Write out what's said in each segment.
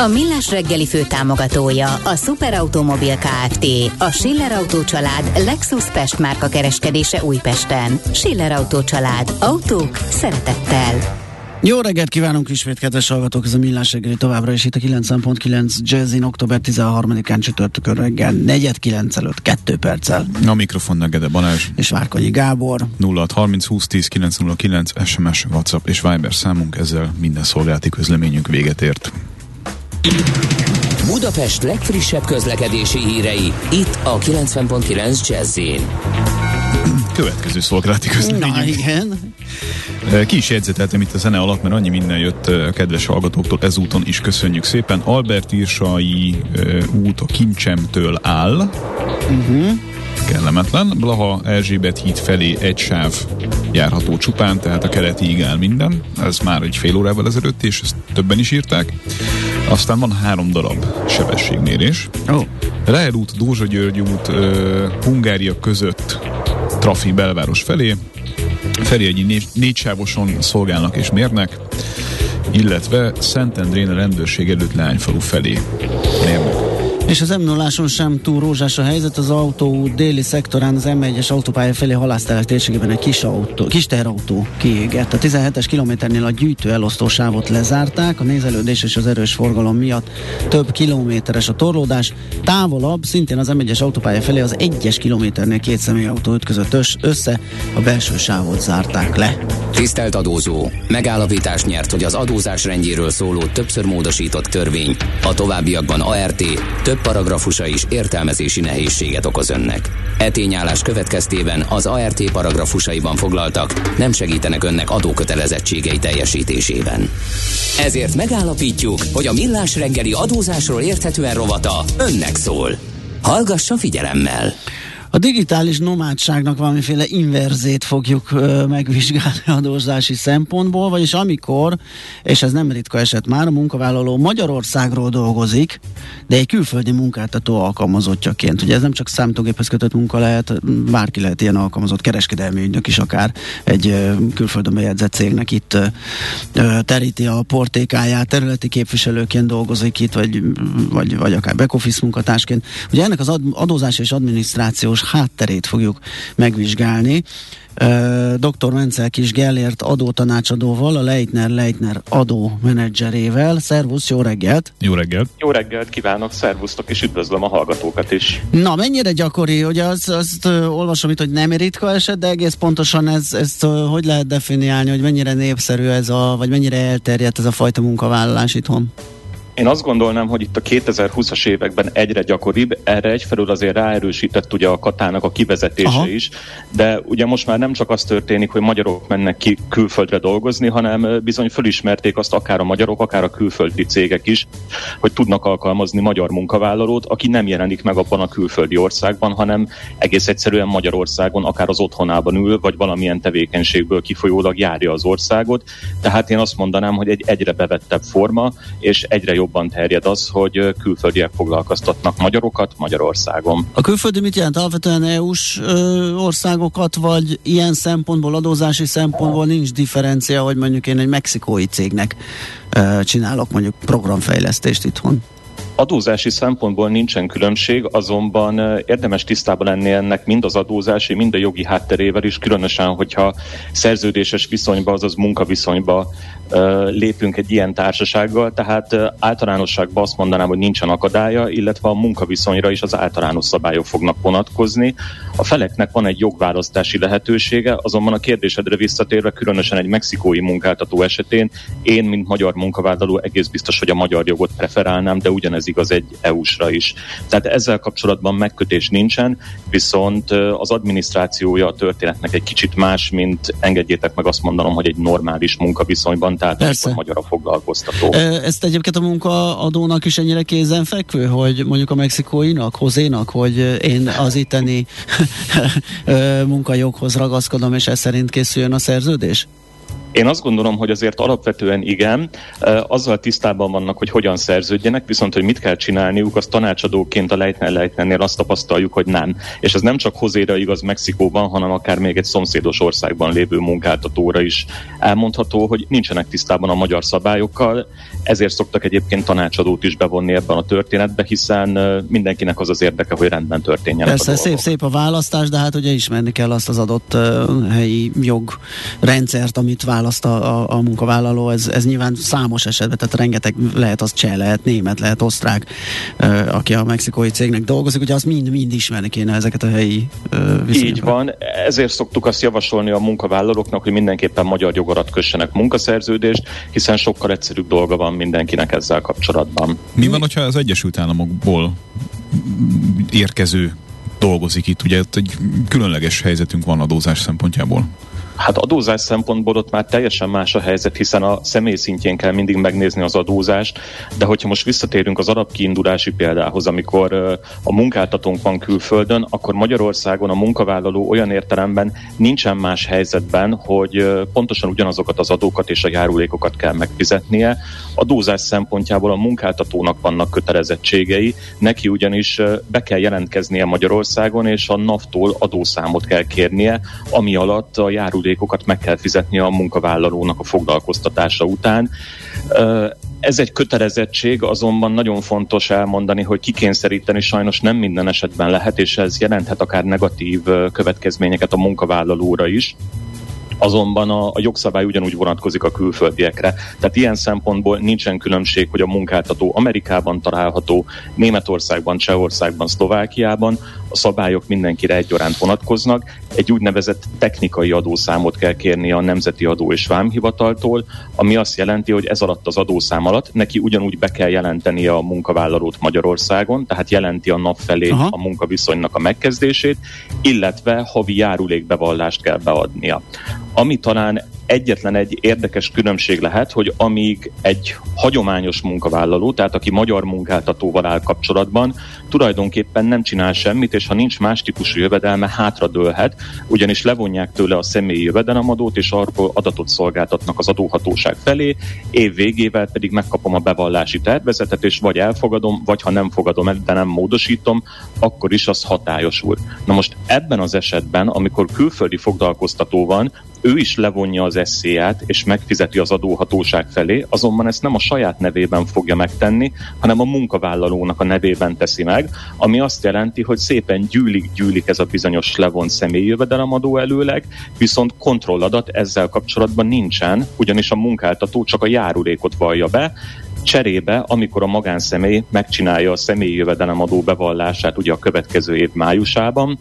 A Millás reggeli fő támogatója a Superautomobil KFT, a Schiller Auto család Lexus Pest márka kereskedése Újpesten. Schiller Auto család. Autók szeretettel. Jó reggelt kívánunk ismét, kedves hallgatók! Ez a Millás reggeli továbbra is itt a 9.9 Jazzin október 13-án csütörtökön reggel 4.9 előtt 2 perccel. A mikrofon Gede Balázs. És Várkonyi Gábor. 0630 20 10 909 SMS, WhatsApp és Viber számunk, ezzel minden szolgálati közleményünk véget ért. Budapest legfrissebb közlekedési hírei, itt a 90.9 jazz Következő szolgálati közleményünk. Na igen. Ki is jegyzeteltem itt a zene alatt, mert annyi minden jött a kedves hallgatóktól ezúton is köszönjük szépen. Albert Irsai út a Kincsemtől áll. Uh-huh. Kellemetlen. Blaha Erzsébet híd felé egy sáv járható csupán, tehát a keleti áll minden. Ez már egy fél órával ezelőtt, és ezt többen is írták. Aztán van három darab sebességmérés. Oh. Ráel út, Dózsa György út, uh, Hungária között Trafi belváros felé. Ferihegyi négy, négysávoson szolgálnak és mérnek, illetve Szentendrén a rendőrség előtt Lányfalu felé mérnek. És az m 0 sem túl rózsás a helyzet, az autó déli szektorán az M1-es autópálya felé halásztelek térségében egy kis, autó, kis teherautó kiégett. A 17-es kilométernél a gyűjtő elosztó sávot lezárták, a nézelődés és az erős forgalom miatt több kilométeres a torlódás. Távolabb, szintén az M1-es autópálya felé az 1-es kilométernél két személyautó ütközött össze, a belső sávot zárták le. Tisztelt adózó! Megállapítás nyert, hogy az adózás rendjéről szóló többször módosított törvény a továbbiakban ART több paragrafusa is értelmezési nehézséget okoz önnek. E tényállás következtében az ART paragrafusaiban foglaltak nem segítenek önnek adókötelezettségei teljesítésében. Ezért megállapítjuk, hogy a Millás reggeli adózásról érthetően rovata önnek szól. Hallgassa figyelemmel! A digitális nomádságnak valamiféle inverzét fogjuk ö, megvizsgálni adózási szempontból, vagyis amikor, és ez nem ritka eset már, a munkavállaló Magyarországról dolgozik, de egy külföldi munkáltató alkalmazottjaként. Ugye ez nem csak számítógéphez kötött munka lehet, bárki lehet ilyen alkalmazott, kereskedelmi ügynök is akár egy ö, külföldön bejegyzett cégnek itt ö, teríti a portékáját, területi képviselőként dolgozik itt, vagy, vagy, vagy akár back-office munkatársként. Ugye ennek az adózás és adminisztrációs adós hátterét fogjuk megvizsgálni. Dr. Mencel Kis Gellért adótanácsadóval, a Leitner Leitner adó menedzserével. Szervusz, jó reggelt! Jó reggelt! Jó reggelt kívánok, szervusztok, és üdvözlöm a hallgatókat is. Na, mennyire gyakori, ugye azt, azt olvasom itt, hogy nem ritka eset, de egész pontosan ez, ezt hogy lehet definiálni, hogy mennyire népszerű ez a, vagy mennyire elterjedt ez a fajta munkavállalás itthon? Én azt gondolnám, hogy itt a 2020-as években egyre gyakoribb, erre egyfelől azért ráerősített ugye a katának a kivezetése Aha. is, de ugye most már nem csak az történik, hogy magyarok mennek ki külföldre dolgozni, hanem bizony fölismerték azt akár a magyarok, akár a külföldi cégek is, hogy tudnak alkalmazni magyar munkavállalót, aki nem jelenik meg abban a külföldi országban, hanem egész egyszerűen Magyarországon, akár az otthonában ül, vagy valamilyen tevékenységből kifolyólag járja az országot. Tehát én azt mondanám, hogy egy egyre bevettebb forma, és egyre jobb jobban terjed az, hogy külföldiek foglalkoztatnak magyarokat Magyarországon. A külföldi mit jelent? Alapvetően EU-s ö, országokat, vagy ilyen szempontból, adózási szempontból nincs differencia, hogy mondjuk én egy mexikói cégnek ö, csinálok mondjuk programfejlesztést itthon? Adózási szempontból nincsen különbség, azonban érdemes tisztában lenni ennek mind az adózási, mind a jogi hátterével is, különösen, hogyha szerződéses viszonyba, azaz munkaviszonyba lépünk egy ilyen társasággal, tehát általánosságban azt mondanám, hogy nincsen akadálya, illetve a munkaviszonyra is az általános szabályok fognak vonatkozni. A feleknek van egy jogválasztási lehetősége, azonban a kérdésedre visszatérve, különösen egy mexikói munkáltató esetén, én, mint magyar munkavállaló egész biztos, hogy a magyar jogot preferálnám, de ugyanez igaz egy EU-sra is. Tehát ezzel kapcsolatban megkötés nincsen, viszont az adminisztrációja a történetnek egy kicsit más, mint engedjétek meg azt mondanom, hogy egy normális munkaviszonyban, tehát Persze. magyar a foglalkoztató. Ezt egyébként a munkaadónak is ennyire kézenfekvő, hogy mondjuk a mexikóinak, hozénak, hogy én az itteni munkajoghoz ragaszkodom, és ez szerint készüljön a szerződés? Én azt gondolom, hogy azért alapvetően igen, azzal tisztában vannak, hogy hogyan szerződjenek, viszont hogy mit kell csinálniuk, az tanácsadóként a Leitner Leitnernél azt tapasztaljuk, hogy nem. És ez nem csak hozéra igaz Mexikóban, hanem akár még egy szomszédos országban lévő munkáltatóra is elmondható, hogy nincsenek tisztában a magyar szabályokkal, ezért szoktak egyébként tanácsadót is bevonni ebben a történetbe, hiszen mindenkinek az az érdeke, hogy rendben történjen. Persze, szép, szép a választás, de hát ugye ismerni kell azt az adott helyi jogrendszert, amit választ választ a, a, a munkavállaló, ez, ez nyilván számos esetben, tehát rengeteg lehet az cseh, lehet német, lehet osztrák, uh, aki a mexikói cégnek dolgozik, ugye az mind-mind ismerni kéne ezeket a helyi uh, viszonyokat. Így van, ezért szoktuk azt javasolni a munkavállalóknak, hogy mindenképpen magyar jogarat kössenek munkaszerződést, hiszen sokkal egyszerűbb dolga van mindenkinek ezzel kapcsolatban. Mi van, hogyha az Egyesült Államokból érkező dolgozik itt? Ugye egy különleges helyzetünk van adózás szempontjából. Hát adózás szempontból ott már teljesen más a helyzet, hiszen a személy szintjén kell mindig megnézni az adózást, de hogyha most visszatérünk az arab kiindulási példához, amikor a munkáltatónk van külföldön, akkor Magyarországon a munkavállaló olyan értelemben nincsen más helyzetben, hogy pontosan ugyanazokat az adókat és a járulékokat kell megfizetnie. Adózás szempontjából a munkáltatónak vannak kötelezettségei, neki ugyanis be kell jelentkeznie Magyarországon, és a NAV-tól adószámot kell kérnie, ami alatt a járulék járulékokat meg kell fizetni a munkavállalónak a foglalkoztatása után. Ez egy kötelezettség, azonban nagyon fontos elmondani, hogy kikényszeríteni sajnos nem minden esetben lehet, és ez jelenthet akár negatív következményeket a munkavállalóra is azonban a, a jogszabály ugyanúgy vonatkozik a külföldiekre. Tehát ilyen szempontból nincsen különbség, hogy a munkáltató Amerikában található, Németországban, Csehországban, Szlovákiában, a szabályok mindenkire egyaránt vonatkoznak. Egy úgynevezett technikai adószámot kell kérni a Nemzeti Adó és Vámhivataltól, ami azt jelenti, hogy ez alatt az adószám alatt neki ugyanúgy be kell jelenteni a munkavállalót Magyarországon, tehát jelenti a nap felé Aha. a munkaviszonynak a megkezdését, illetve havi járulékbevallást kell beadnia. Ami talán egyetlen egy érdekes különbség lehet, hogy amíg egy hagyományos munkavállaló, tehát aki magyar munkáltatóval áll kapcsolatban, tulajdonképpen nem csinál semmit, és ha nincs más típusú jövedelme, hátradőlhet, ugyanis levonják tőle a személyi jövedelemadót, és arról adatot szolgáltatnak az adóhatóság felé, év végével pedig megkapom a bevallási tervezetet, és vagy elfogadom, vagy ha nem fogadom el, de nem módosítom, akkor is az hatályosul. Na most ebben az esetben, amikor külföldi foglalkoztató van, ő is levonja az eszéját, és megfizeti az adóhatóság felé, azonban ezt nem a saját nevében fogja megtenni, hanem a munkavállalónak a nevében teszi meg, ami azt jelenti, hogy szépen gyűlik-gyűlik ez a bizonyos levont személyi jövedelemadó előleg, viszont kontrolladat ezzel kapcsolatban nincsen, ugyanis a munkáltató csak a járulékot vallja be, Cserébe, amikor a magánszemély megcsinálja a személyi jövedelemadó bevallását ugye a következő év májusában,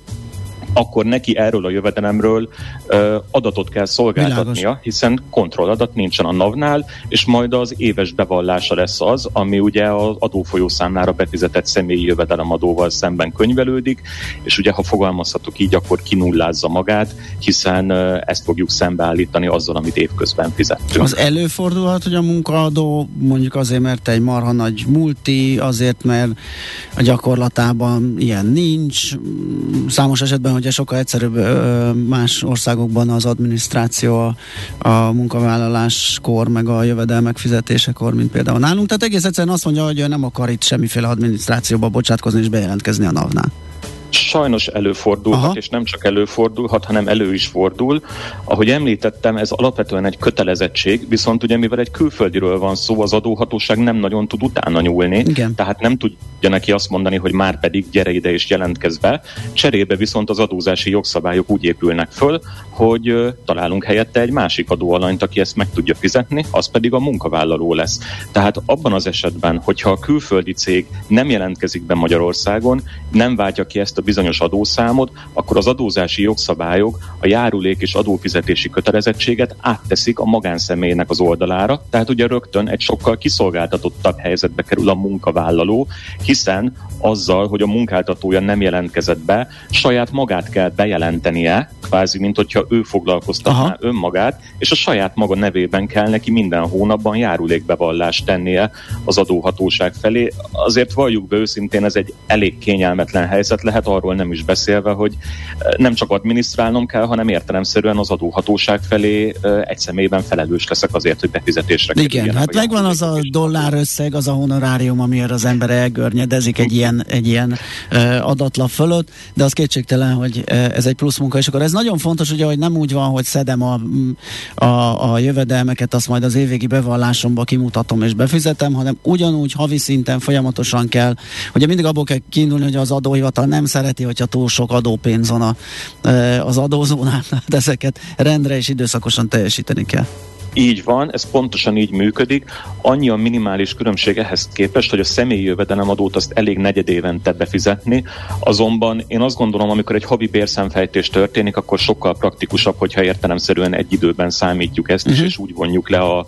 akkor neki erről a jövedelemről ö, adatot kell szolgáltatnia, Világos. hiszen kontrolladat nincsen a NAV-nál, és majd az éves bevallása lesz az, ami ugye az adófolyószámlára befizetett személyi jövedelemadóval szemben könyvelődik, és ugye ha fogalmazhatok így, akkor kinullázza magát, hiszen ö, ezt fogjuk szembeállítani azzal, amit évközben fizettünk. Az előfordulhat, hogy a munkaadó mondjuk azért, mert egy marha nagy multi, azért, mert a gyakorlatában ilyen nincs, számos esetben, ugye sokkal egyszerűbb más országokban az adminisztráció a, a munkavállaláskor, meg a jövedelmek fizetésekor, mint például nálunk. Tehát egész egyszerűen azt mondja, hogy nem akar itt semmiféle adminisztrációba bocsátkozni és bejelentkezni a NAV-nál. Sajnos előfordulhat, Aha. és nem csak előfordulhat, hanem elő is fordul. Ahogy említettem, ez alapvetően egy kötelezettség, viszont ugye mivel egy külföldiről van szó, az adóhatóság nem nagyon tud utána nyúlni, Igen. tehát nem tudja neki azt mondani, hogy már pedig gyere ide és jelentkezz be. Cserébe viszont az adózási jogszabályok úgy épülnek föl, hogy találunk helyette egy másik adóalanyt, aki ezt meg tudja fizetni, az pedig a munkavállaló lesz. Tehát abban az esetben, hogyha a külföldi cég nem jelentkezik be Magyarországon, nem váltja ki ezt a bizonyos adószámot, akkor az adózási jogszabályok a járulék és adófizetési kötelezettséget átteszik a magánszemélynek az oldalára, tehát ugye rögtön egy sokkal kiszolgáltatottabb helyzetbe kerül a munkavállaló, hiszen azzal, hogy a munkáltatója nem jelentkezett be, saját magát kell bejelentenie, kvázi, mint hogyha ő foglalkoztatná Aha. önmagát, és a saját maga nevében kell neki minden hónapban járulékbevallást tennie az adóhatóság felé. Azért valljuk be őszintén, ez egy elég kényelmetlen helyzet lehet, arról nem is beszélve, hogy eh, nem csak adminisztrálnom kell, hanem értelemszerűen az adóhatóság felé eh, egy személyben felelős leszek azért, hogy befizetésre Igen, hát megvan az a dollár összeg, az a honorárium, amiért az ember elgörnyedezik egy ilyen, egy ilyen uh, adatlap fölött, de az kétségtelen, hogy ez egy plusz munka, és akkor ez nagyon fontos, ugye, hogy nem úgy van, hogy szedem a, a, a jövedelmeket, azt majd az évvégi bevallásomba kimutatom és befizetem, hanem ugyanúgy havi szinten folyamatosan kell, ugye mindig abból kell kiindulni, hogy az adóhivatal nem szereti, hogyha túl sok adópénz van a, az adózónál, de ezeket rendre és időszakosan teljesíteni kell. Így van, ez pontosan így működik. Annyi a minimális különbség ehhez képest, hogy a személyi jövedelemadót azt elég negyed évente befizetni, azonban én azt gondolom, amikor egy havi bérszámfejtés történik, akkor sokkal praktikusabb, hogyha értelemszerűen egy időben számítjuk ezt uh-huh. is, és úgy vonjuk le a,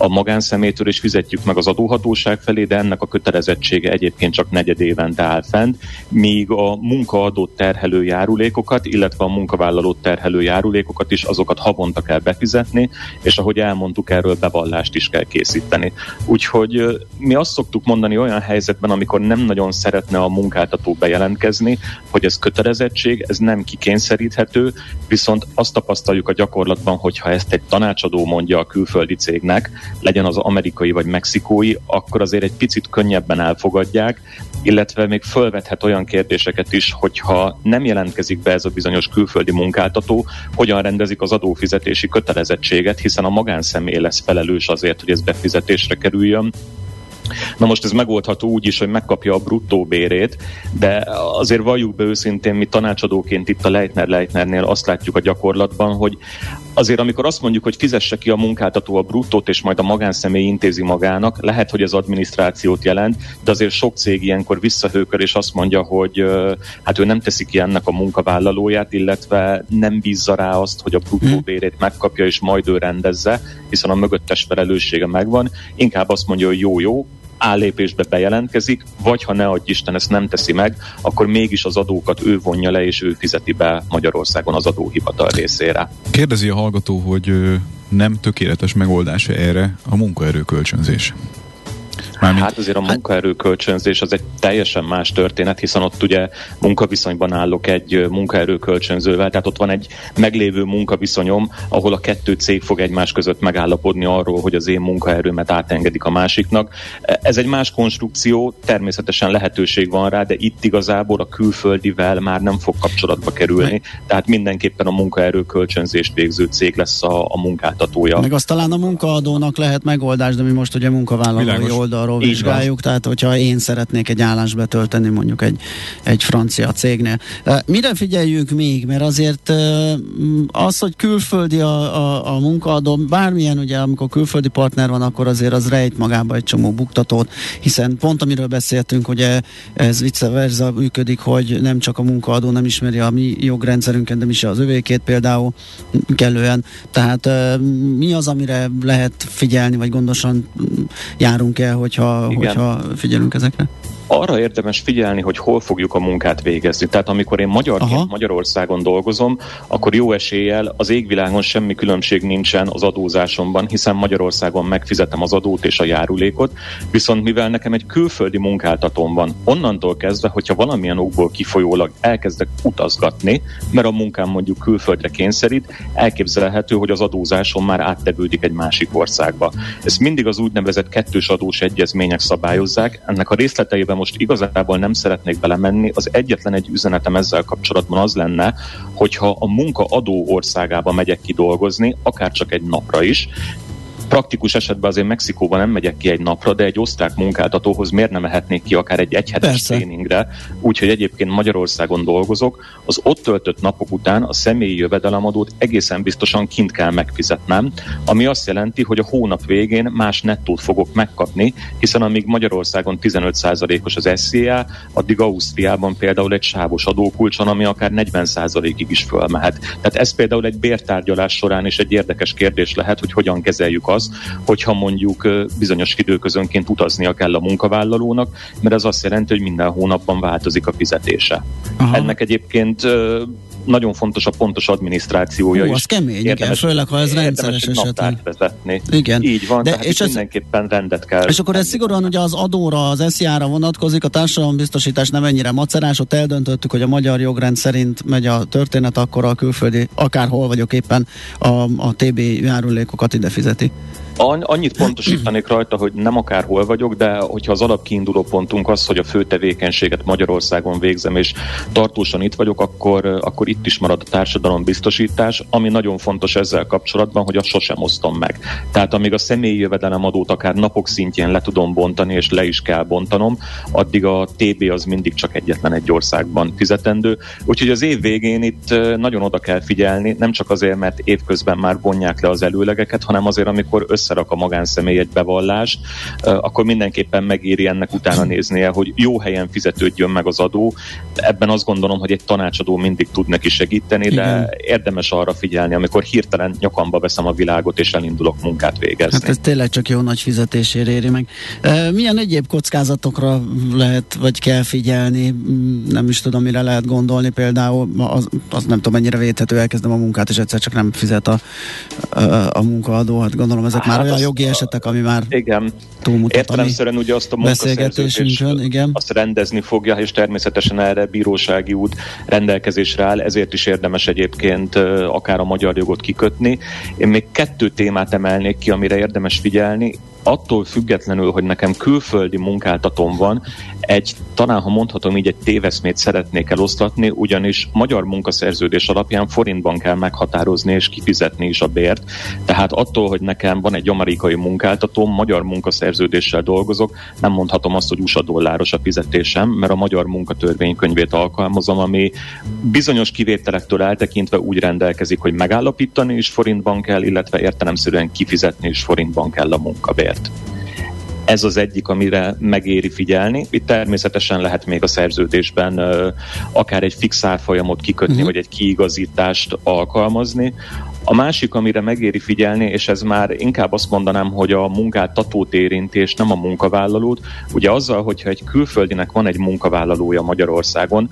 a magánszemétől, és fizetjük meg az adóhatóság felé, de ennek a kötelezettsége egyébként csak negyed évente áll fent, míg a munkaadót terhelő járulékokat, illetve a munkavállalót terhelő járulékokat is azokat havonta kell befizetni, és ahogy elmondtuk, erről bevallást is kell készíteni. Úgyhogy mi azt szoktuk mondani olyan helyzetben, amikor nem nagyon szeretne a munkáltató bejelentkezni, hogy ez kötelezettség, ez nem kikényszeríthető, viszont azt tapasztaljuk a gyakorlatban, hogyha ezt egy tanácsadó mondja a külföldi cégnek, legyen az amerikai vagy mexikói, akkor azért egy picit könnyebben elfogadják, illetve még fölvethet olyan kérdéseket is, hogyha nem jelentkezik be ez a bizonyos külföldi munkáltató, hogyan rendezik az adófizetési kötelezettséget, hiszen a magánszemély lesz felelős azért, hogy ez befizetésre kerüljön, Na most ez megoldható úgy is, hogy megkapja a bruttó bérét, de azért valljuk be őszintén, mi tanácsadóként itt a Leitner Leitnernél azt látjuk a gyakorlatban, hogy azért amikor azt mondjuk, hogy fizesse ki a munkáltató a bruttót, és majd a magánszemély intézi magának, lehet, hogy ez adminisztrációt jelent, de azért sok cég ilyenkor visszahőkör, és azt mondja, hogy hát ő nem teszi ki ennek a munkavállalóját, illetve nem bízza rá azt, hogy a bruttó hm. bérét megkapja, és majd ő rendezze, hiszen a mögöttes felelőssége megvan. Inkább azt mondja, hogy jó-jó, állépésbe bejelentkezik, vagy ha ne adj Isten ezt nem teszi meg, akkor mégis az adókat ő vonja le, és ő fizeti be Magyarországon az adóhivatal részére. Kérdezi a hallgató, hogy nem tökéletes megoldása erre a munkaerőkölcsönzés. Mármint... Hát azért a munkaerő kölcsönzés az egy teljesen más történet, hiszen ott ugye munkaviszonyban állok egy munkaerő kölcsönzővel, tehát ott van egy meglévő munkaviszonyom, ahol a kettő cég fog egymás között megállapodni arról, hogy az én munkaerőmet átengedik a másiknak. Ez egy más konstrukció, természetesen lehetőség van rá, de itt igazából a külföldivel már nem fog kapcsolatba kerülni, tehát mindenképpen a munkaerő kölcsönzést végző cég lesz a, a munkáltatója. Meg azt talán a munkaadónak lehet megoldás, de mi most ugye munkavállalói oldal oldalról Így vizsgáljuk, van. tehát hogyha én szeretnék egy állást betölteni mondjuk egy, egy francia cégnél. Mire figyeljünk még? Mert azért az, hogy külföldi a, a, a munkaadó, bármilyen ugye, amikor külföldi partner van, akkor azért az rejt magába egy csomó buktatót, hiszen pont amiről beszéltünk, ugye ez vice versa működik, hogy nem csak a munkaadó nem ismeri a mi jogrendszerünket, de mi se az övékét például kellően. Tehát mi az, amire lehet figyelni, vagy gondosan járunk el, hogyha hogyha, hogyha figyelünk ezekre? Arra érdemes figyelni, hogy hol fogjuk a munkát végezni. Tehát amikor én magyarként Aha. Magyarországon dolgozom, akkor jó eséllyel az égvilágon semmi különbség nincsen az adózásomban, hiszen Magyarországon megfizetem az adót és a járulékot, viszont mivel nekem egy külföldi munkáltatóm van, onnantól kezdve, hogyha valamilyen okból kifolyólag elkezdek utazgatni, mert a munkám mondjuk külföldre kényszerít, elképzelhető, hogy az adózásom már áttevődik egy másik országba. Ezt mindig az úgynevezett kettős adós egyezmények szabályozzák, ennek a részleteiben most igazából nem szeretnék belemenni. Az egyetlen egy üzenetem ezzel kapcsolatban az lenne, hogyha a munka adó országába megyek ki dolgozni, akár csak egy napra is, Praktikus esetben azért Mexikóban nem megyek ki egy napra, de egy osztrák munkáltatóhoz miért nem mehetnék ki akár egy egyhetes Persze. tréningre, úgyhogy egyébként Magyarországon dolgozok, az ott töltött napok után a személyi jövedelemadót egészen biztosan kint kell megfizetnem, ami azt jelenti, hogy a hónap végén más nettót fogok megkapni, hiszen amíg Magyarországon 15%-os az SZIA, addig Ausztriában például egy sávos adókulcson, ami akár 40%-ig is fölmehet. Tehát ez például egy bértárgyalás során is egy érdekes kérdés lehet, hogy hogyan kezeljük azt, hogyha mondjuk bizonyos időközönként utaznia kell a munkavállalónak, mert ez azt jelenti, hogy minden hónapban változik a fizetése. Aha. Ennek egyébként nagyon fontos a pontos adminisztrációja Hú, is. az kemény, igen, főleg ha ez rendszeres esetleg. vezetni. Igen. Így van, De és ez, mindenképpen rendet kell. És akkor ez szigorúan ugye az adóra, az SZIA-ra vonatkozik, a társadalombiztosítás nem ennyire macerás, ott eldöntöttük, hogy a magyar jogrend szerint megy a történet, akkor a külföldi, akárhol vagyok éppen, a, a TB járulékokat ide fizeti. Annyit pontosítanék rajta, hogy nem akárhol vagyok, de hogyha az alapkiinduló pontunk az, hogy a fő tevékenységet Magyarországon végzem, és tartósan itt vagyok, akkor, akkor itt is marad a társadalombiztosítás, ami nagyon fontos ezzel kapcsolatban, hogy azt sosem osztom meg. Tehát amíg a személyi jövedelem adót akár napok szintjén le tudom bontani, és le is kell bontanom, addig a TB az mindig csak egyetlen egy országban fizetendő. Úgyhogy az év végén itt nagyon oda kell figyelni, nem csak azért, mert évközben már vonják le az előlegeket, hanem azért, amikor össze összerak a magánszemély egy bevallást, akkor mindenképpen megéri ennek utána néznie, hogy jó helyen fizetődjön meg az adó. Ebben azt gondolom, hogy egy tanácsadó mindig tud neki segíteni, Igen. de érdemes arra figyelni, amikor hirtelen nyakamba veszem a világot, és elindulok munkát végezni. Hát ez tényleg csak jó nagy fizetésért éri meg. Milyen egyéb kockázatokra lehet, vagy kell figyelni? Mm, nem is tudom, mire lehet gondolni. Például az, az nem tudom, mennyire védhető, elkezdem a munkát, és egyszer csak nem fizet a, a, a munkaadó. Hát gondolom, ezek már hát olyan jogi esetek, ami már igen. túlmutat Értelemszerűen ugye azt a munkaszerződést igen. azt rendezni fogja, és természetesen erre bírósági út rendelkezésre áll, ezért is érdemes egyébként akár a magyar jogot kikötni. Én még kettő témát emelnék ki, amire érdemes figyelni attól függetlenül, hogy nekem külföldi munkáltatom van, egy, talán ha mondhatom így, egy téveszmét szeretnék eloszlatni, ugyanis magyar munkaszerződés alapján forintban kell meghatározni és kifizetni is a bért. Tehát attól, hogy nekem van egy amerikai munkáltatóm, magyar munkaszerződéssel dolgozok, nem mondhatom azt, hogy USA dolláros a fizetésem, mert a magyar munkatörvénykönyvét alkalmazom, ami bizonyos kivételektől eltekintve úgy rendelkezik, hogy megállapítani is forintban kell, illetve értelemszerűen kifizetni is forintban kell a munkabért. Ez az egyik, amire megéri figyelni. Itt természetesen lehet még a szerződésben uh, akár egy fix árfolyamot kikötni, uh-huh. vagy egy kiigazítást alkalmazni. A másik, amire megéri figyelni, és ez már inkább azt mondanám, hogy a munkáltatót érinti, és nem a munkavállalót. Ugye azzal, hogyha egy külföldinek van egy munkavállalója Magyarországon,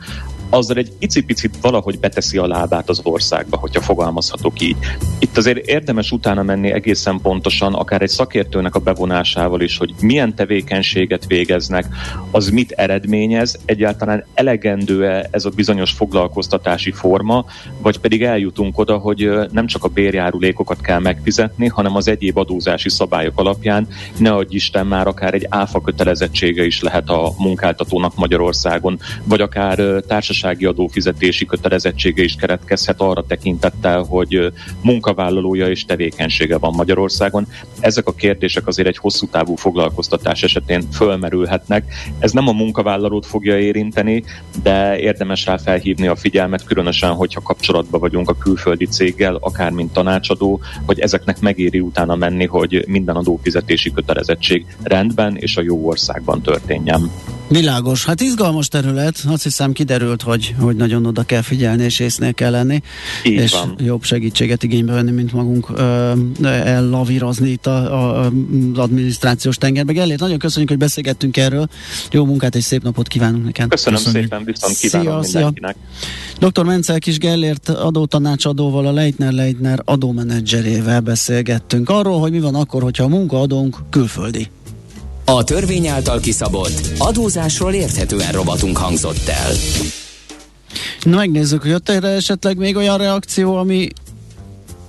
azzal egy icipicit valahogy beteszi a lábát az országba, hogyha fogalmazhatok így. Itt azért érdemes utána menni egészen pontosan, akár egy szakértőnek a bevonásával is, hogy milyen tevékenységet végeznek, az mit eredményez, egyáltalán elegendő-e ez a bizonyos foglalkoztatási forma, vagy pedig eljutunk oda, hogy nem csak a bérjárulékokat kell megfizetni, hanem az egyéb adózási szabályok alapján ne adj Isten már akár egy áfa kötelezettsége is lehet a munkáltatónak Magyarországon, vagy akár társas gazdasági adófizetési kötelezettsége is keretkezhet arra tekintettel, hogy munkavállalója és tevékenysége van Magyarországon. Ezek a kérdések azért egy hosszú távú foglalkoztatás esetén fölmerülhetnek. Ez nem a munkavállalót fogja érinteni, de érdemes rá felhívni a figyelmet, különösen, hogyha kapcsolatban vagyunk a külföldi céggel, akár mint tanácsadó, hogy ezeknek megéri utána menni, hogy minden adófizetési kötelezettség rendben és a jó országban történjen. Világos. Hát izgalmas terület. Azt hiszem kiderült, hogy, hogy nagyon oda kell figyelni, és észnél kell lenni. Így és van. jobb segítséget igénybe venni, mint magunk ö, ellavírozni itt a, a, az adminisztrációs tengerbe. Gellért, nagyon köszönjük, hogy beszélgettünk erről. Jó munkát és szép napot kívánunk neked. Köszönöm Köszönjük. szépen, viszont kívánom szia, mindenkinek. Szia. Dr. Mencel Kis Gellért adótanácsadóval, a Leitner Leitner adómenedzserével beszélgettünk arról, hogy mi van akkor, hogyha a munkaadónk külföldi. A törvény által kiszabott adózásról érthetően robotunk hangzott el. Na megnézzük, hogy jött erre esetleg még olyan reakció, ami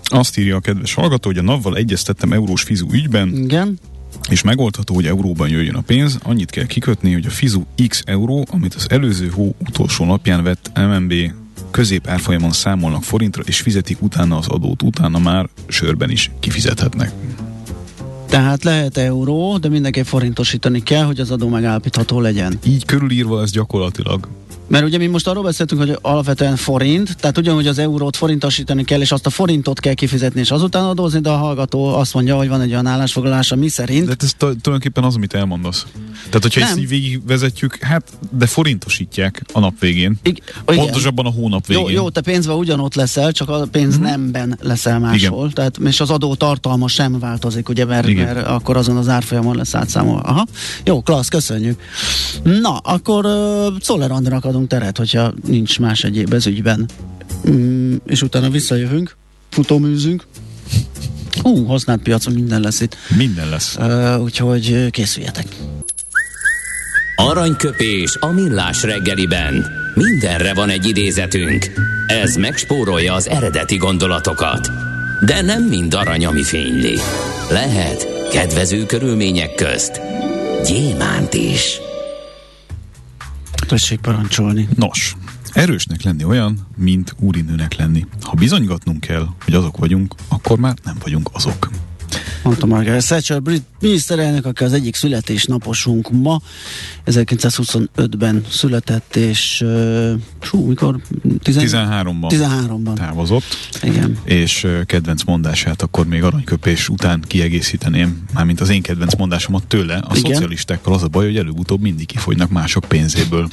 azt írja a kedves hallgató, hogy a NAV-val egyeztettem eurós fizu ügyben. Igen. És megoldható, hogy euróban jöjjön a pénz, annyit kell kikötni, hogy a fizu X euró, amit az előző hó utolsó napján vett MNB középárfolyamon számolnak forintra, és fizetik utána az adót, utána már sörben is kifizethetnek. Tehát lehet euró, de mindenképp forintosítani kell, hogy az adó megállapítható legyen. Így körülírva ez gyakorlatilag mert ugye mi most arról beszéltünk, hogy alapvetően forint, tehát ugyanúgy az eurót forintosítani kell, és azt a forintot kell kifizetni, és azután adózni, de a hallgató azt mondja, hogy van egy olyan állásfoglalása, mi szerint. De ez tulajdonképpen az, amit elmondasz. Tehát, hogyha Nem. ezt így végigvezetjük, hát, de forintosítják a nap végén. I- Pontosabban a hónap végén. Jó, jó te pénzben ugyanott leszel, csak a pénz mm-hmm. nemben leszel máshol. Igen. Tehát, és az adó tartalma sem változik, ugye, mert, mert akkor azon az árfolyamon lesz átszámolva. Aha. Jó, klassz, köszönjük. Na, akkor uh, Szoller Andrának adunk teret, hogyha nincs más egyéb ez ügyben. Mm, és utána visszajövünk, futóműzünk. Ú, uh, használt piacon minden lesz itt. Minden lesz. Uh, úgyhogy készüljetek. Aranyköpés a millás reggeliben. Mindenre van egy idézetünk. Ez megspórolja az eredeti gondolatokat. De nem mind arany, ami fényli. Lehet kedvező körülmények közt gyémánt is. Tessék parancsolni. Nos, erősnek lenni olyan, mint úrinőnek lenni. Ha bizonygatnunk kell, hogy azok vagyunk, akkor már nem vagyunk azok mondta Margaret Thatcher, brit miniszterelnök, aki az egyik születésnaposunk ma, 1925-ben született, és uh, mikor? 13-ban 13-ban távozott. Igen. És uh, kedvenc mondását akkor még aranyköpés után kiegészíteném, mármint az én kedvenc mondásomat tőle, a Igen. szocialistákkal az a baj, hogy előbb-utóbb mindig kifogynak mások pénzéből.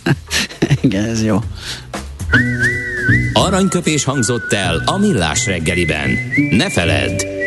Igen, ez jó. Aranyköpés hangzott el a millás reggeliben. Ne feledd,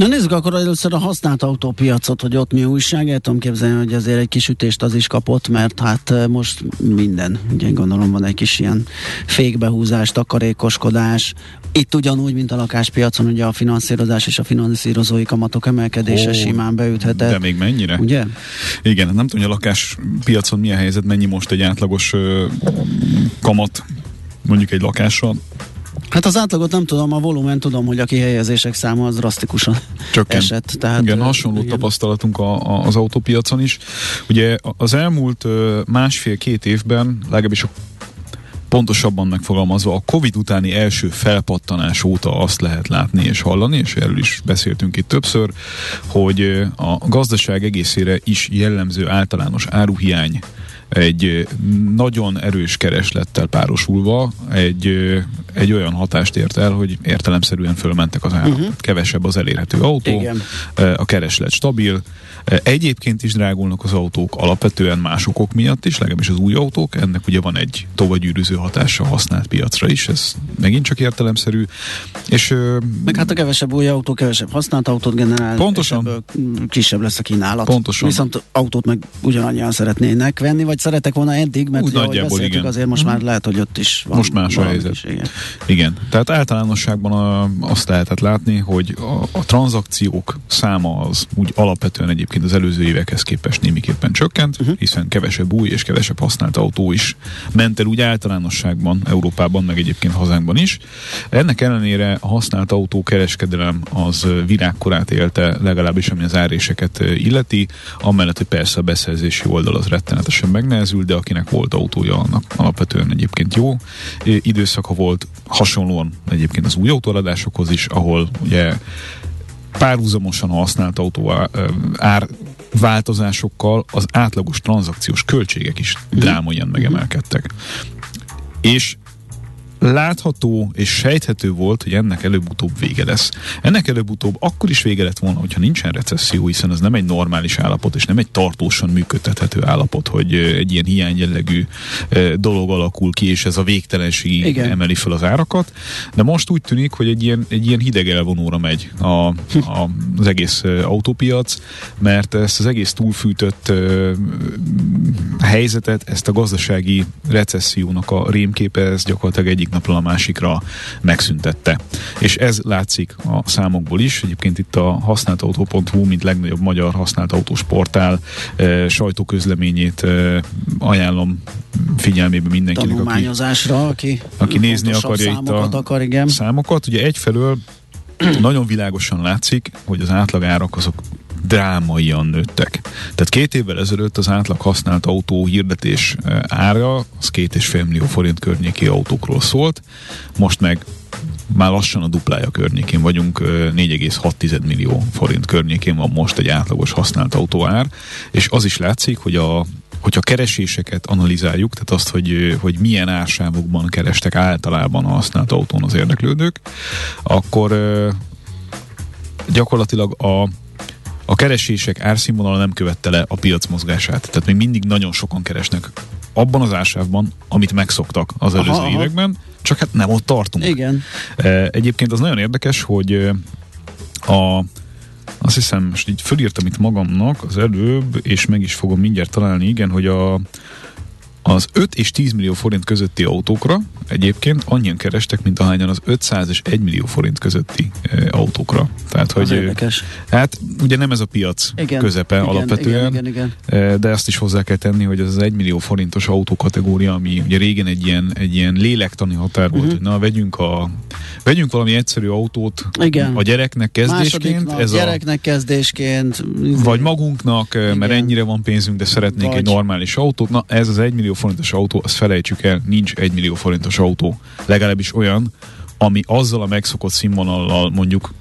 Na nézzük akkor először a használt autópiacot, hogy ott mi újság. El tudom képzelni, hogy azért egy kis ütést az is kapott, mert hát most minden, ugye gondolom van egy kis ilyen fékbehúzás, takarékoskodás. Itt ugyanúgy, mint a lakáspiacon, ugye a finanszírozás és a finanszírozói kamatok emelkedése oh, simán beüthetett. De még mennyire? Ugye? Igen, nem tudom, hogy a lakáspiacon milyen helyzet, mennyi most egy átlagos ö, kamat mondjuk egy lakásra. Hát az átlagot nem tudom, a volumen tudom, hogy a kihelyezések száma az drasztikusan Csökken. esett. Tehát, igen, hasonló igen. tapasztalatunk a, a, az autópiacon is. Ugye az elmúlt másfél-két évben, legalábbis a pontosabban megfogalmazva a Covid utáni első felpattanás óta azt lehet látni és hallani, és erről is beszéltünk itt többször, hogy a gazdaság egészére is jellemző általános áruhiány egy nagyon erős kereslettel párosulva egy, egy olyan hatást ért el, hogy értelemszerűen fölmentek az árak. Uh-huh. Kevesebb az elérhető autó, Igen. a kereslet stabil, Egyébként is drágulnak az autók alapvetően más okok miatt is, legalábbis az új autók. Ennek ugye van egy tovagyűrűző hatása a használt piacra is, ez megint csak értelemszerű. És, Meg hát a kevesebb új autó, kevesebb használt autót generál, pontosan. kisebb lesz a kínálat. Pontosan. Viszont autót meg ugyanannyian szeretnének venni, vagy szeretek volna eddig, mert Úgy ugye, nagyjából igen. azért most már lehet, hogy ott is van. Most más a helyzet. Is, igen. igen. Tehát általánosságban a, azt lehetett látni, hogy a, a tranzakciók száma az úgy alapvetően egyébként egyébként az előző évekhez képest némiképpen csökkent, uh-huh. hiszen kevesebb új és kevesebb használt autó is ment el úgy általánosságban Európában, meg egyébként hazánkban is. Ennek ellenére a használt autó kereskedelem az virágkorát élte, legalábbis ami az áréseket illeti, amellett, hogy persze a beszerzési oldal az rettenetesen megnehezült, de akinek volt autója, annak alapvetően egyébként jó időszaka volt, hasonlóan egyébként az új autóadásokhoz is, ahol ugye párhuzamosan használt autó ár változásokkal az átlagos tranzakciós költségek is mhm. drámaian megemelkedtek. És látható és sejthető volt, hogy ennek előbb-utóbb vége lesz. Ennek előbb-utóbb akkor is vége lett volna, hogyha nincsen recesszió, hiszen ez nem egy normális állapot, és nem egy tartósan működtethető állapot, hogy egy ilyen hiányjellegű dolog alakul ki, és ez a végtelenség Igen. emeli fel az árakat. De most úgy tűnik, hogy egy ilyen, egy ilyen hideg elvonóra megy a, a, az egész autópiac, mert ezt az egész túlfűtött helyzetet, ezt a gazdasági recessziónak a rémképe, ez gyakorlatilag egyik egyik napról a másikra megszüntette. És ez látszik a számokból is. Egyébként itt a használtautó.hu, mint legnagyobb magyar használt autós portál sajtóközleményét ajánlom figyelmébe mindenkinek, aki, aki, aki nézni akarja itt a akar, igen. számokat. Ugye egyfelől nagyon világosan látszik, hogy az átlagárak azok drámaian nőttek. Tehát két évvel ezelőtt az átlag használt autó hirdetés ára az két és fél millió forint környéki autókról szólt, most meg már lassan a duplája környékén vagyunk, 4,6 millió forint környékén van most egy átlagos használt autóár, és az is látszik, hogy a hogyha kereséseket analizáljuk, tehát azt, hogy, hogy milyen ársávokban kerestek általában a használt autón az érdeklődők, akkor gyakorlatilag a, a keresések árszínvonala nem követte le a piac mozgását. Tehát még mindig nagyon sokan keresnek abban az ársávban, amit megszoktak az előző aha, években, csak hát nem ott tartunk. Igen. Egyébként az nagyon érdekes, hogy a azt hiszem, most így fölírtam itt magamnak az előbb, és meg is fogom mindjárt találni, igen, hogy a, az 5 és 10 millió forint közötti autókra egyébként annyian kerestek, mint ahányan az 500 és 1 millió forint közötti e, autókra. Tehát, hogy, érdekes. Hát ugye nem ez a piac igen, közepe igen, alapvetően, igen, igen, igen. de azt is hozzá kell tenni, hogy ez az 1 millió forintos autókategória, ami ugye régen egy ilyen, egy ilyen lélektani határ volt, uh-huh. hogy na vegyünk, a, vegyünk valami egyszerű autót igen. a gyereknek kezdésként. Második ez gyereknek a, kezdésként. Vagy magunknak, igen. mert ennyire van pénzünk, de szeretnénk vagy. egy normális autót. Na ez az 1 millió forintos autó, azt felejtsük el, nincs 1 millió forintos autó. Legalábbis olyan, ami azzal a megszokott színvonallal mondjuk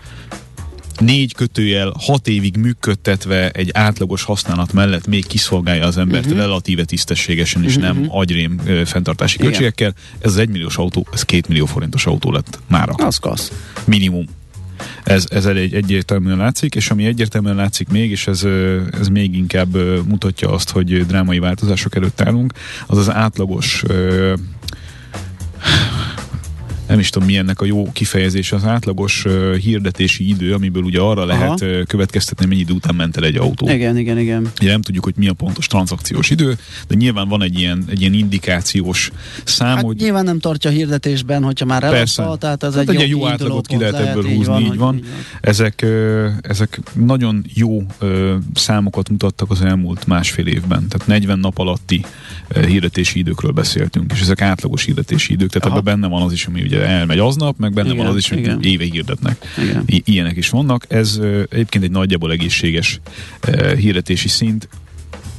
négy kötőjel hat évig működtetve egy átlagos használat mellett még kiszolgálja az embert uh-huh. relatíve tisztességesen, és uh-huh. nem mhm. agyrém ö, fenntartási Igen. költségekkel. Ez az egymilliós autó, ez két millió forintos autó lett mára. Az kasz. Minimum. Ez, ez egy, egyértelműen látszik, és ami egyértelműen látszik még, és ez, ez még inkább mutatja azt, hogy drámai változások előtt állunk, az az átlagos nem is tudom mi ennek a jó kifejezés, az átlagos uh, hirdetési idő, amiből ugye arra lehet uh, következtetni, mennyi idő után ment el egy autó. Igen, igen, igen. Ugye nem tudjuk, hogy mi a pontos tranzakciós idő, de nyilván van egy ilyen, egy ilyen indikációs szám, hát hogy... nyilván nem tartja hirdetésben, hogyha már eladta, tehát ez hát egy, egy jó, jó átlagot ki lehet ebből húzni, így van. Így van. Így van. Ezek, uh, ezek nagyon jó uh, számokat mutattak az elmúlt másfél évben, tehát 40 nap alatti uh, hirdetési időkről beszéltünk, és ezek átlagos hirdetési idők, tehát ebben benne van az is, ami ugye elmegy aznap, meg benne igen, van az is, hogy igen. éve hirdetnek. Igen. I- ilyenek is vannak. Ez egyébként egy nagyjából egészséges hirdetési szint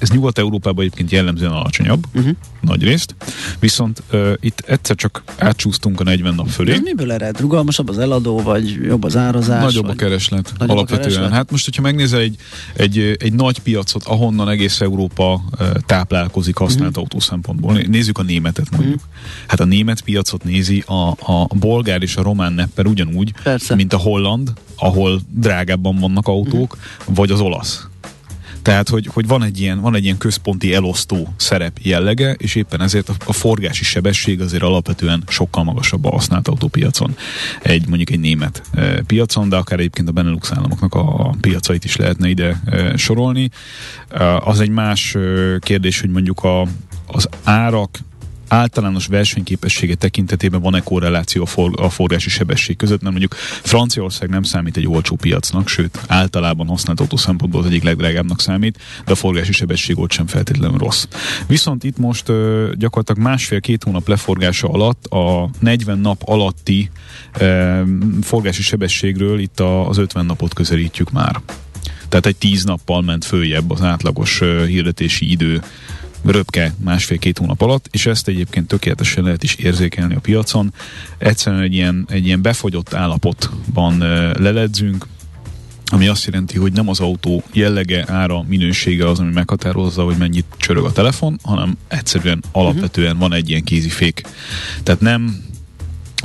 ez Nyugat-Európában egyébként jellemzően alacsonyabb, uh-huh. nagy részt, viszont uh, itt egyszer csak átcsúsztunk a 40 nap fölé. Ez miből ered? Rugalmasabb az eladó, vagy jobb az árazás? Nagyobb vagy... a kereslet, nagyobb alapvetően. A kereslet? Hát most, hogyha megnézel egy, egy, egy nagy piacot, ahonnan egész Európa uh, táplálkozik használt uh-huh. autó szempontból, nézzük a németet mondjuk. Uh-huh. Hát a német piacot nézi a, a bolgár és a román nepper ugyanúgy, Persze. mint a holland, ahol drágábban vannak autók, uh-huh. vagy az olasz tehát, hogy, hogy van, egy ilyen, van egy ilyen központi elosztó szerep jellege, és éppen ezért a, a forgási sebesség azért alapvetően sokkal magasabb a használt autópiacon. Egy mondjuk egy német e, piacon, de akár egyébként a Benelux államoknak a, a piacait is lehetne ide e, sorolni. E, az egy más e, kérdés, hogy mondjuk a, az árak általános versenyképessége tekintetében van-e korreláció a, for, a forgási sebesség között, mert mondjuk Franciaország nem számít egy olcsó piacnak, sőt általában használt autó szempontból az egyik legdrágábbnak számít, de a forgási sebesség ott sem feltétlenül rossz. Viszont itt most ö, gyakorlatilag másfél-két hónap leforgása alatt a 40 nap alatti ö, forgási sebességről itt a, az 50 napot közelítjük már. Tehát egy 10 nappal ment följebb az átlagos ö, hirdetési idő röpke másfél-két hónap alatt, és ezt egyébként tökéletesen lehet is érzékelni a piacon. Egyszerűen egy ilyen, egy ilyen befogyott állapotban leledzünk, ami azt jelenti, hogy nem az autó jellege, ára, minősége az, ami meghatározza, hogy mennyit csörög a telefon, hanem egyszerűen alapvetően van egy ilyen kézifék. Tehát nem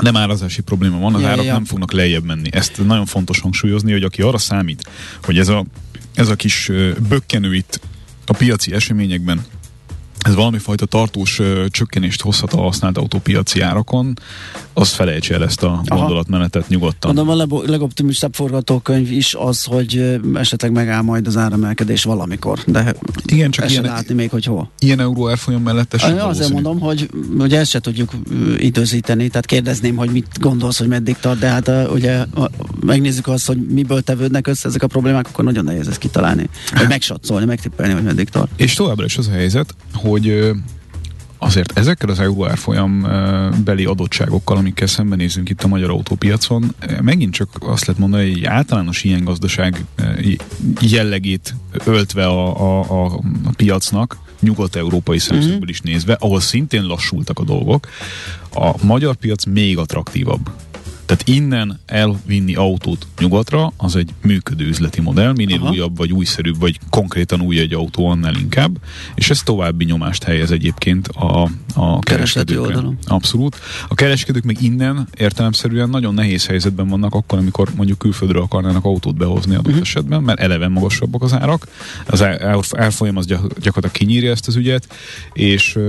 nem árazási probléma van, az ja, árak ja. nem fognak lejjebb menni. Ezt nagyon fontos hangsúlyozni, hogy aki arra számít, hogy ez a, ez a kis bökkenő itt a piaci eseményekben ez valami fajta tartós ö, csökkenést hozhat a használt autópiaci árakon, az felejtse el ezt a Aha. gondolatmenetet nyugodtan. Mondom, a lebo- legoptimistább forgatókönyv is az, hogy ö, esetleg megáll majd az áremelkedés valamikor, de Igen, csak ilyen, látni még, hogy hol. ilyen euró elfolyam mellett ez sem Azért mondom, hogy ugye ezt se tudjuk időzíteni, tehát kérdezném, hogy mit gondolsz, hogy meddig tart, de hát ö, ugye a, megnézzük azt, hogy miből tevődnek össze ezek a problémák, akkor nagyon nehéz ezt kitalálni, vagy megsatszolni, megtippelni, hogy meddig tart. És továbbra is az a helyzet, hogy ö, azért ezekkel az euró árfolyam beli adottságokkal, amikkel szembenézünk itt a magyar autópiacon, megint csak azt lehet mondani, hogy egy általános ilyen gazdaság jellegét öltve a, a, a, a piacnak, nyugat-európai szemszögből is nézve, ahol szintén lassultak a dolgok, a magyar piac még attraktívabb. Tehát innen elvinni autót nyugatra, az egy működő üzleti modell, minél Aha. Újabb vagy újszerűbb, vagy konkrétan új egy autó, annál inkább, és ez további nyomást helyez egyébként a, a kereskedőkre. Abszolút. A kereskedők meg innen értelemszerűen nagyon nehéz helyzetben vannak akkor, amikor mondjuk külföldről akarnának autót behozni adott uh-huh. esetben, mert eleve magasabbak az árak, az ár- ár- árfolyam az gyak- gyakorlatilag kinyírja ezt az ügyet, és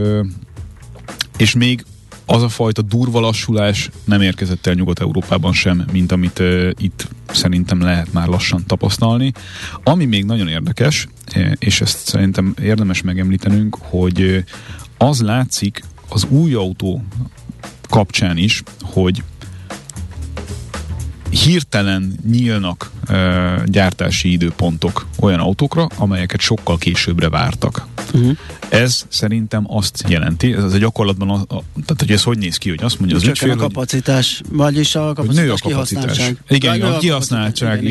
és még az a fajta durva lassulás nem érkezett el Nyugat-Európában sem, mint amit uh, itt szerintem lehet már lassan tapasztalni. Ami még nagyon érdekes, és ezt szerintem érdemes megemlítenünk, hogy az látszik az új autó kapcsán is, hogy hirtelen nyílnak uh, gyártási időpontok olyan autókra, amelyeket sokkal későbbre vártak. Uh-huh. Ez szerintem azt jelenti, ez a gyakorlatban, a, a, tehát hogy ez hogy néz ki, hogy azt mondja az Csökken ügyfél, a hogy, kapacitás, vagyis a hogy nő a kapacitás kihasználtság. Igen, Nő a kihasználtság, van,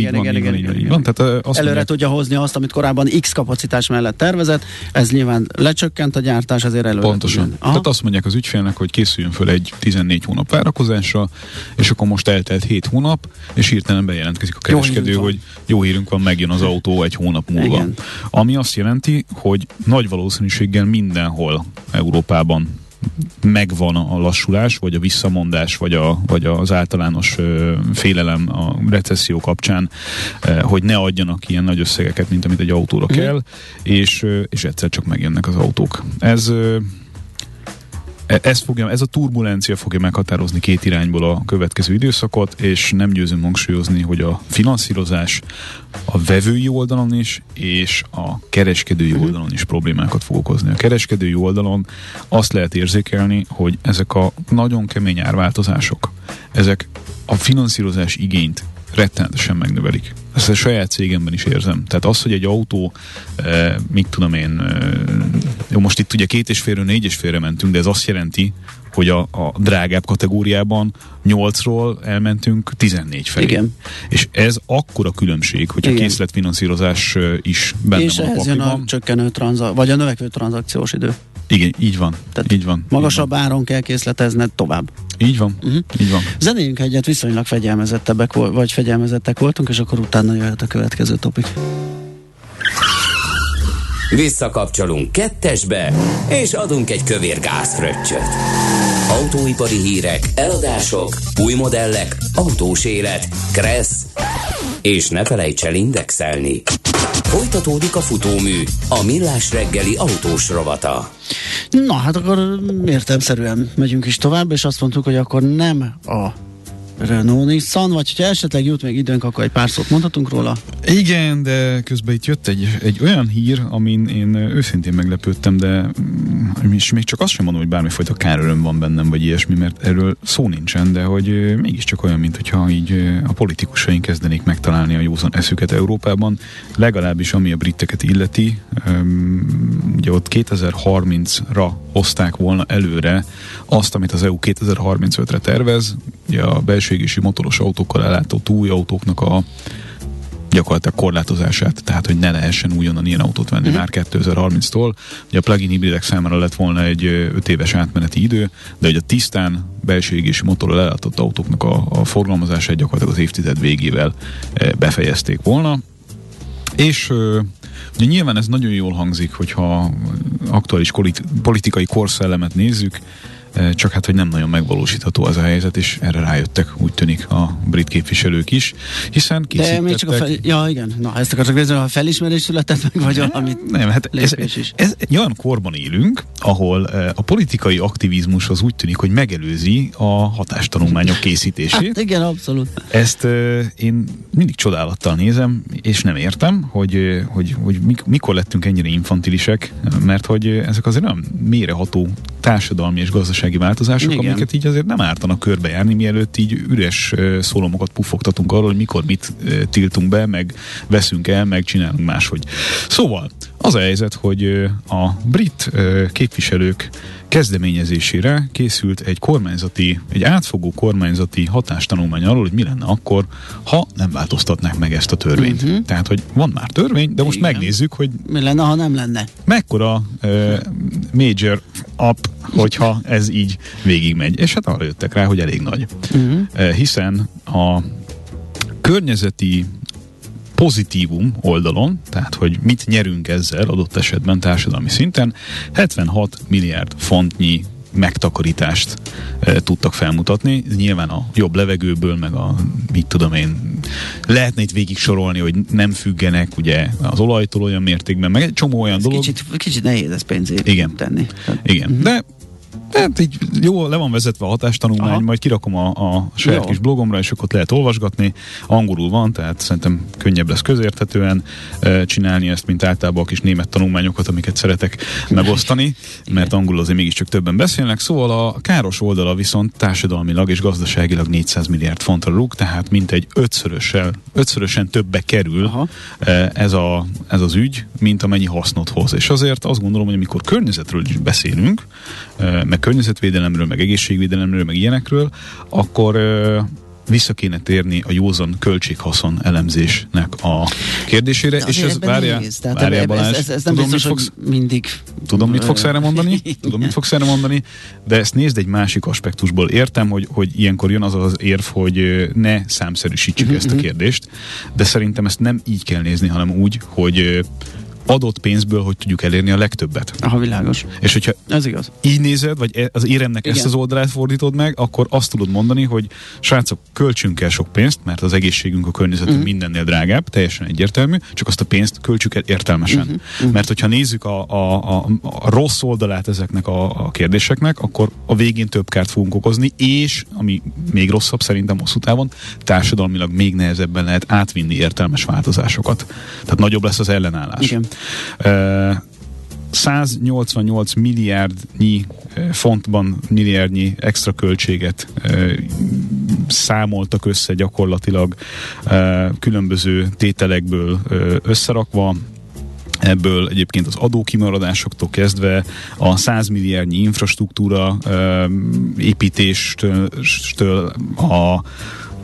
így van, így van. Tehát ö, azt Előre tudja hozni azt, amit korábban X kapacitás mellett tervezett, ez nyilván lecsökkent a gyártás, ezért előre Pontosan. Tehát azt mondják az ügyfélnek, hogy készüljön föl egy 14 hónap várakozásra, és akkor most eltelt 7 hónap, és hirtelen bejelentkezik a Jó kereskedő, van. hogy jó hírünk van, megjön az autó egy hónap múlva. Igen. Ami azt jelenti, hogy nagy valószínűséggel mindenhol Európában megvan a lassulás, vagy a visszamondás, vagy, a, vagy az általános ö, félelem a recesszió kapcsán, ö, hogy ne adjanak ilyen nagy összegeket, mint amit egy autóra Mhm. kell, és, ö, és egyszer csak megjönnek az autók. Ez ö, ez, fogja, ez a turbulencia fogja meghatározni két irányból a következő időszakot, és nem győzöm hangsúlyozni, hogy a finanszírozás a vevői oldalon is, és a kereskedői Mhm. oldalon is problémákat fog okozni. A kereskedői oldalon azt lehet érzékelni, hogy ezek a nagyon kemény árváltozások, ezek a finanszírozás igényt rettenetesen megnövelik. Ezt a saját cégemben is érzem. Tehát az, hogy egy autó, eh, mit tudom én, eh, jó, most itt ugye két és félről négy és félre mentünk, de ez azt jelenti, hogy a, a drágább kategóriában 8-ról elmentünk 14 felé. Igen. És ez akkora különbség, hogy a Igen. készletfinanszírozás eh, is benne és van a ehhez jön a csökkenő tranza- vagy a növekvő tranzakciós idő. Igen, így van. Tehát így van. Magasabb áron kell készletezned tovább. Így van. Mhm. Így van. Zenéljünk egyet, viszonylag fegyelmezettebbek vagy fegyelmezettek voltunk, és akkor utána jöhet a következő topik. Visszakapcsolunk kettesbe, és adunk egy kövér gázfröccsöt. Autóipari hírek, eladások, új modellek, autós élet, kressz, és ne felejts el indexelni. Folytatódik a futómű, a millás reggeli autós rovata. Na, hát akkor értelmszerűen megyünk is tovább, és azt mondtuk, hogy akkor nem a Renault Nissan, vagy hogyha esetleg jut még időnk, akkor egy pár szót mondhatunk róla. Igen, de közben itt jött egy, egy olyan hír, amin én őszintén meglepődtem, de mm, és még csak azt sem mondom, hogy bármifajta káröröm van bennem, vagy ilyesmi, mert erről szó nincsen, de hogy mégiscsak olyan, mint hogyha így a politikusaink kezdenék megtalálni a józan eszüket Európában, legalábbis ami a briteket illeti. Ugye ott 2030-ra hozták volna előre azt, amit az EU 2035-re tervez, ugye a belső égési motoros autókkal ellátott új autóknak a gyakorlatilag korlátozását, tehát hogy ne lehessen újonnan ilyen autót venni mm. már 2030-tól. Ugye a plug-in hibridek számára lett volna egy 5 éves átmeneti idő, de hogy a tisztán belső égési motorral ellátott autóknak a, a forgalmazását gyakorlatilag az évtized végével befejezték volna. És ugye nyilván ez nagyon jól hangzik, hogyha aktuális politikai korszellemet nézzük, csak hát, hogy nem nagyon megvalósítható az a helyzet, és erre rájöttek, úgy tűnik a brit képviselők is, hiszen De még csak a fel... Ja, igen. Na, ezt akartak nézni, a felismerés született meg, vagy valamit Nem, hát ez, is. ez egy olyan korban élünk, ahol a politikai aktivizmus az úgy tűnik, hogy megelőzi a hatástanulmányok készítését. Hát igen, abszolút. Ezt én mindig csodálattal nézem, és nem értem, hogy, hogy, hogy mikor lettünk ennyire infantilisek, mert hogy ezek azért nem méreható társadalmi és gazdasági változások, Igen. amiket így azért nem ártanak körbejárni, mielőtt így üres szólomokat pufogtatunk arról, hogy mikor mit tiltunk be, meg veszünk el, meg csinálunk máshogy. Szóval az a helyzet, hogy a brit képviselők kezdeményezésére készült egy kormányzati, egy átfogó kormányzati hatástanulmány arról, hogy mi lenne akkor, ha nem változtatnák meg ezt a törvényt. Uh-huh. Tehát, hogy van már törvény, de most Igen. megnézzük, hogy mi lenne, ha nem lenne. Mekkora uh, major up, hogyha ez így végigmegy. És hát arra jöttek rá, hogy elég nagy. Uh-huh. Uh, hiszen a környezeti pozitívum oldalon, tehát hogy mit nyerünk ezzel adott esetben társadalmi szinten, 76 milliárd fontnyi megtakarítást e, tudtak felmutatni. Nyilván a jobb levegőből, meg a mit tudom én, lehetne itt végig sorolni, hogy nem függenek ugye az olajtól olyan mértékben, meg egy csomó olyan ez dolog. Kicsit, kicsit nehéz ez pénzét Igen. tenni. Igen, uh-huh. de Hát így jó, le van vezetve a hatástanulmány, Aha. majd kirakom a, a saját jó. kis blogomra, és akkor ott lehet olvasgatni. Angolul van, tehát szerintem könnyebb lesz közérthetően e, csinálni ezt, mint általában a kis német tanulmányokat, amiket szeretek megosztani, mert angolul azért mégiscsak többen beszélnek. Szóval a káros oldala viszont társadalmilag és gazdaságilag 400 milliárd fontra rúg, tehát mintegy ötszörösen, ötszörösen többbe kerül Aha. ez, a, ez az ügy, mint amennyi hasznot hoz. És azért azt gondolom, hogy amikor környezetről is beszélünk, meg környezetvédelemről, meg egészségvédelemről, meg ilyenekről, akkor vissza kéne térni a józan költséghaszon elemzésnek a kérdésére, De és ez várjál Balázs, ez, ez, ez nem tudom, biztos, mit fogsz, mindig tudom, mit fogsz erre mondani, tudom, mit fogsz erre mondani, de ezt nézd egy másik aspektusból. Értem, hogy, hogy ilyenkor jön az az érv, hogy ne számszerűsítsük uh-huh. ezt a kérdést, de szerintem ezt nem így kell nézni, hanem úgy, hogy adott pénzből, hogy tudjuk elérni a legtöbbet. Aha, világos. És hogyha Ez igaz. így nézed, vagy e- az éremnek Igen. ezt az oldalát fordítod meg, akkor azt tudod mondani, hogy srácok, költsünk el sok pénzt, mert az egészségünk, a környezetünk uh-huh. mindennél drágább, teljesen egyértelmű, csak azt a pénzt költsük el értelmesen. Uh-huh. Uh-huh. Mert hogyha nézzük a, a, a, a rossz oldalát ezeknek a, a kérdéseknek, akkor a végén több kárt fogunk okozni, és ami még rosszabb szerintem hosszú távon, társadalmilag még nehezebben lehet átvinni értelmes változásokat. Tehát nagyobb lesz az ellenállás. Igen. 188 milliárdnyi fontban milliárdnyi extra költséget számoltak össze gyakorlatilag különböző tételekből összerakva, Ebből egyébként az adókimaradásoktól kezdve a 100 milliárdnyi infrastruktúra építéstől a,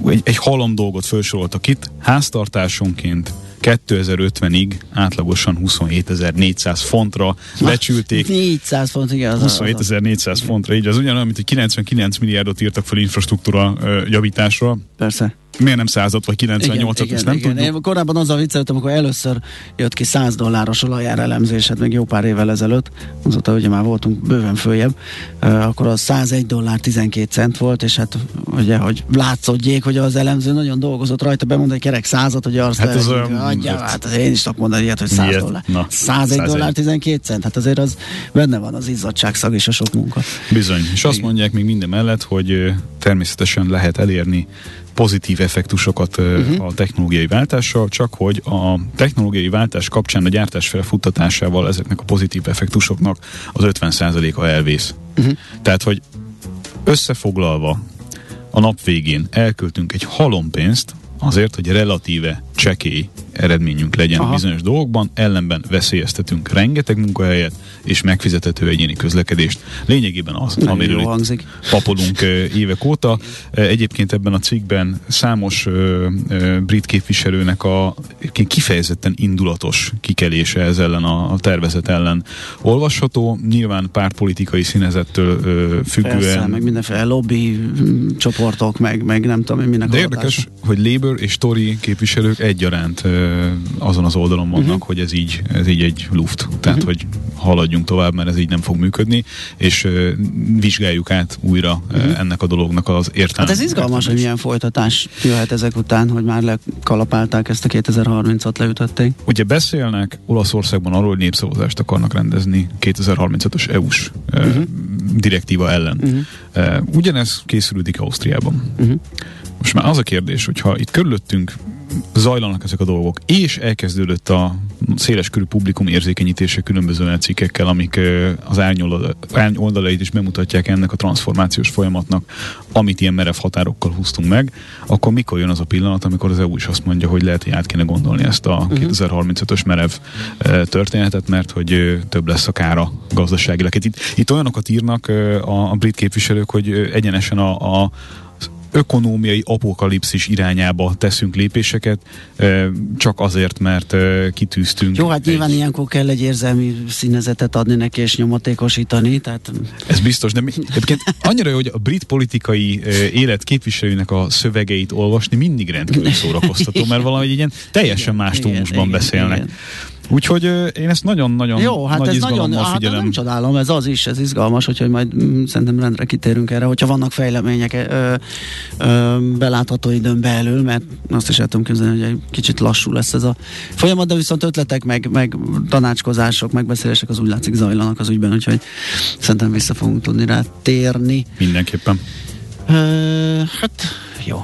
egy, egy halom dolgot felsoroltak itt, háztartásonként 2050-ig átlagosan 27.400 fontra becsülték. 400 font, igen. 27.400 fontra, így az ugyanolyan, mint hogy 99 milliárdot írtak fel infrastruktúra javításra. Persze miért nem százat vagy 98-at, ezt nem igen. tudjuk. Én korábban azzal vicceltem, amikor először jött ki 100 dolláros olajár elemzés, hát még jó pár évvel ezelőtt, azóta ugye már voltunk bőven följebb, akkor az 101 dollár 12 cent volt, és hát ugye, hogy látszódjék, hogy az elemző nagyon dolgozott rajta, bemond egy kerek százat, hogy azt hát az olyan, adja, hát én is tudok mondani ilyet, hogy 100 ilyet, dollár. Na, 101 101 dollár 12 cent, hát azért az benne van az izzadságszag és a sok munka. Bizony, és azt mondják még minden mellett, hogy természetesen lehet elérni pozitív effektusokat uh-huh. a technológiai váltással, csak hogy a technológiai váltás kapcsán a gyártás felfuttatásával ezeknek a pozitív effektusoknak az 50%-a elvész. Uh-huh. Tehát, hogy összefoglalva a nap végén elköltünk egy halompénzt azért, hogy relatíve csekély eredményünk legyen Aha. bizonyos dolgokban, ellenben veszélyeztetünk rengeteg munkahelyet és megfizethető egyéni közlekedést. Lényegében az, Nem amiről itt papolunk évek óta. Egyébként ebben a cikkben számos brit képviselőnek a kifejezetten indulatos kikelése ez ellen a, tervezet ellen olvasható. Nyilván pártpolitikai színezettől függően. Persze, meg mindenféle lobby csoportok, meg, meg nem tudom, minek De érdekes, hogy Labour és Tory képviselők egy egyaránt azon az oldalon vannak, uh-huh. hogy ez így, ez így egy luft. Tehát, uh-huh. hogy haladjunk tovább, mert ez így nem fog működni, és vizsgáljuk át újra uh-huh. ennek a dolognak az értelmét. Hát ez izgalmas, hogy milyen folytatás jöhet ezek után, hogy már lekalapálták ezt a 2030-at, leütötték. Ugye beszélnek Olaszországban arról, hogy népszavazást akarnak rendezni 2035-ös EU-s uh-huh. direktíva ellen. Uh-huh. Ugyanez készülődik Ausztriában. Uh-huh. Most már az a kérdés, hogyha itt körülöttünk zajlanak ezek a dolgok, és elkezdődött a széleskörű publikum érzékenyítése különböző cikkekkel, amik az árnyoldalait is bemutatják ennek a transformációs folyamatnak, amit ilyen merev határokkal húztunk meg, akkor mikor jön az a pillanat, amikor az EU is azt mondja, hogy lehet, hogy át kéne gondolni ezt a uh-huh. Mhm. 2035-ös merev történetet, mert hogy több lesz a kára gazdaságilag. Itt, itt olyanokat írnak a, a brit képviselők, hogy egyenesen a, a ökonómiai apokalipszis irányába teszünk lépéseket, csak azért, mert kitűztünk. Jó, hát nyilván egy... ilyenkor kell egy érzelmi színezetet adni neki és nyomatékosítani. Tehát... Ez biztos, de mi, egyébként annyira jó, hogy a brit politikai élet képviselőnek a szövegeit olvasni mindig rendkívül szórakoztató, mert valami egy ilyen teljesen más tónusban beszélnek. Igen. Úgyhogy én ezt nagyon-nagyon Jó, hát nagy ez nagyon, hát nem csodálom, ez az is, ez izgalmas, hogy majd mm, szerintem rendre kitérünk erre, hogyha vannak fejlemények ö, ö, belátható időn belül, mert azt is el tudom képzelni, hogy egy kicsit lassú lesz ez a folyamat, de viszont ötletek, meg, meg tanácskozások, megbeszélések az úgy látszik zajlanak az ügyben, úgyhogy szerintem vissza fogunk tudni rá térni. Mindenképpen. Ö, hát jó.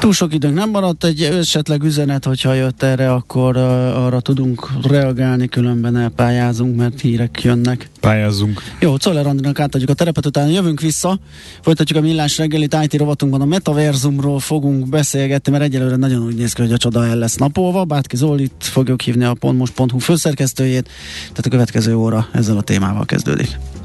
Túl sok időnk nem maradt, egy esetleg üzenet, hogyha jött erre, akkor uh, arra tudunk reagálni, különben elpályázunk, mert hírek jönnek. Pályázzunk. Jó, Czoller Andrinak átadjuk a terepet, utána jövünk vissza, folytatjuk a millás reggelit, IT rovatunkban a metaverzumról fogunk beszélgetni, mert egyelőre nagyon úgy néz ki, hogy a csoda el lesz napolva. Bátki Zolit fogjuk hívni a pontmos.hu főszerkesztőjét, tehát a következő óra ezzel a témával kezdődik.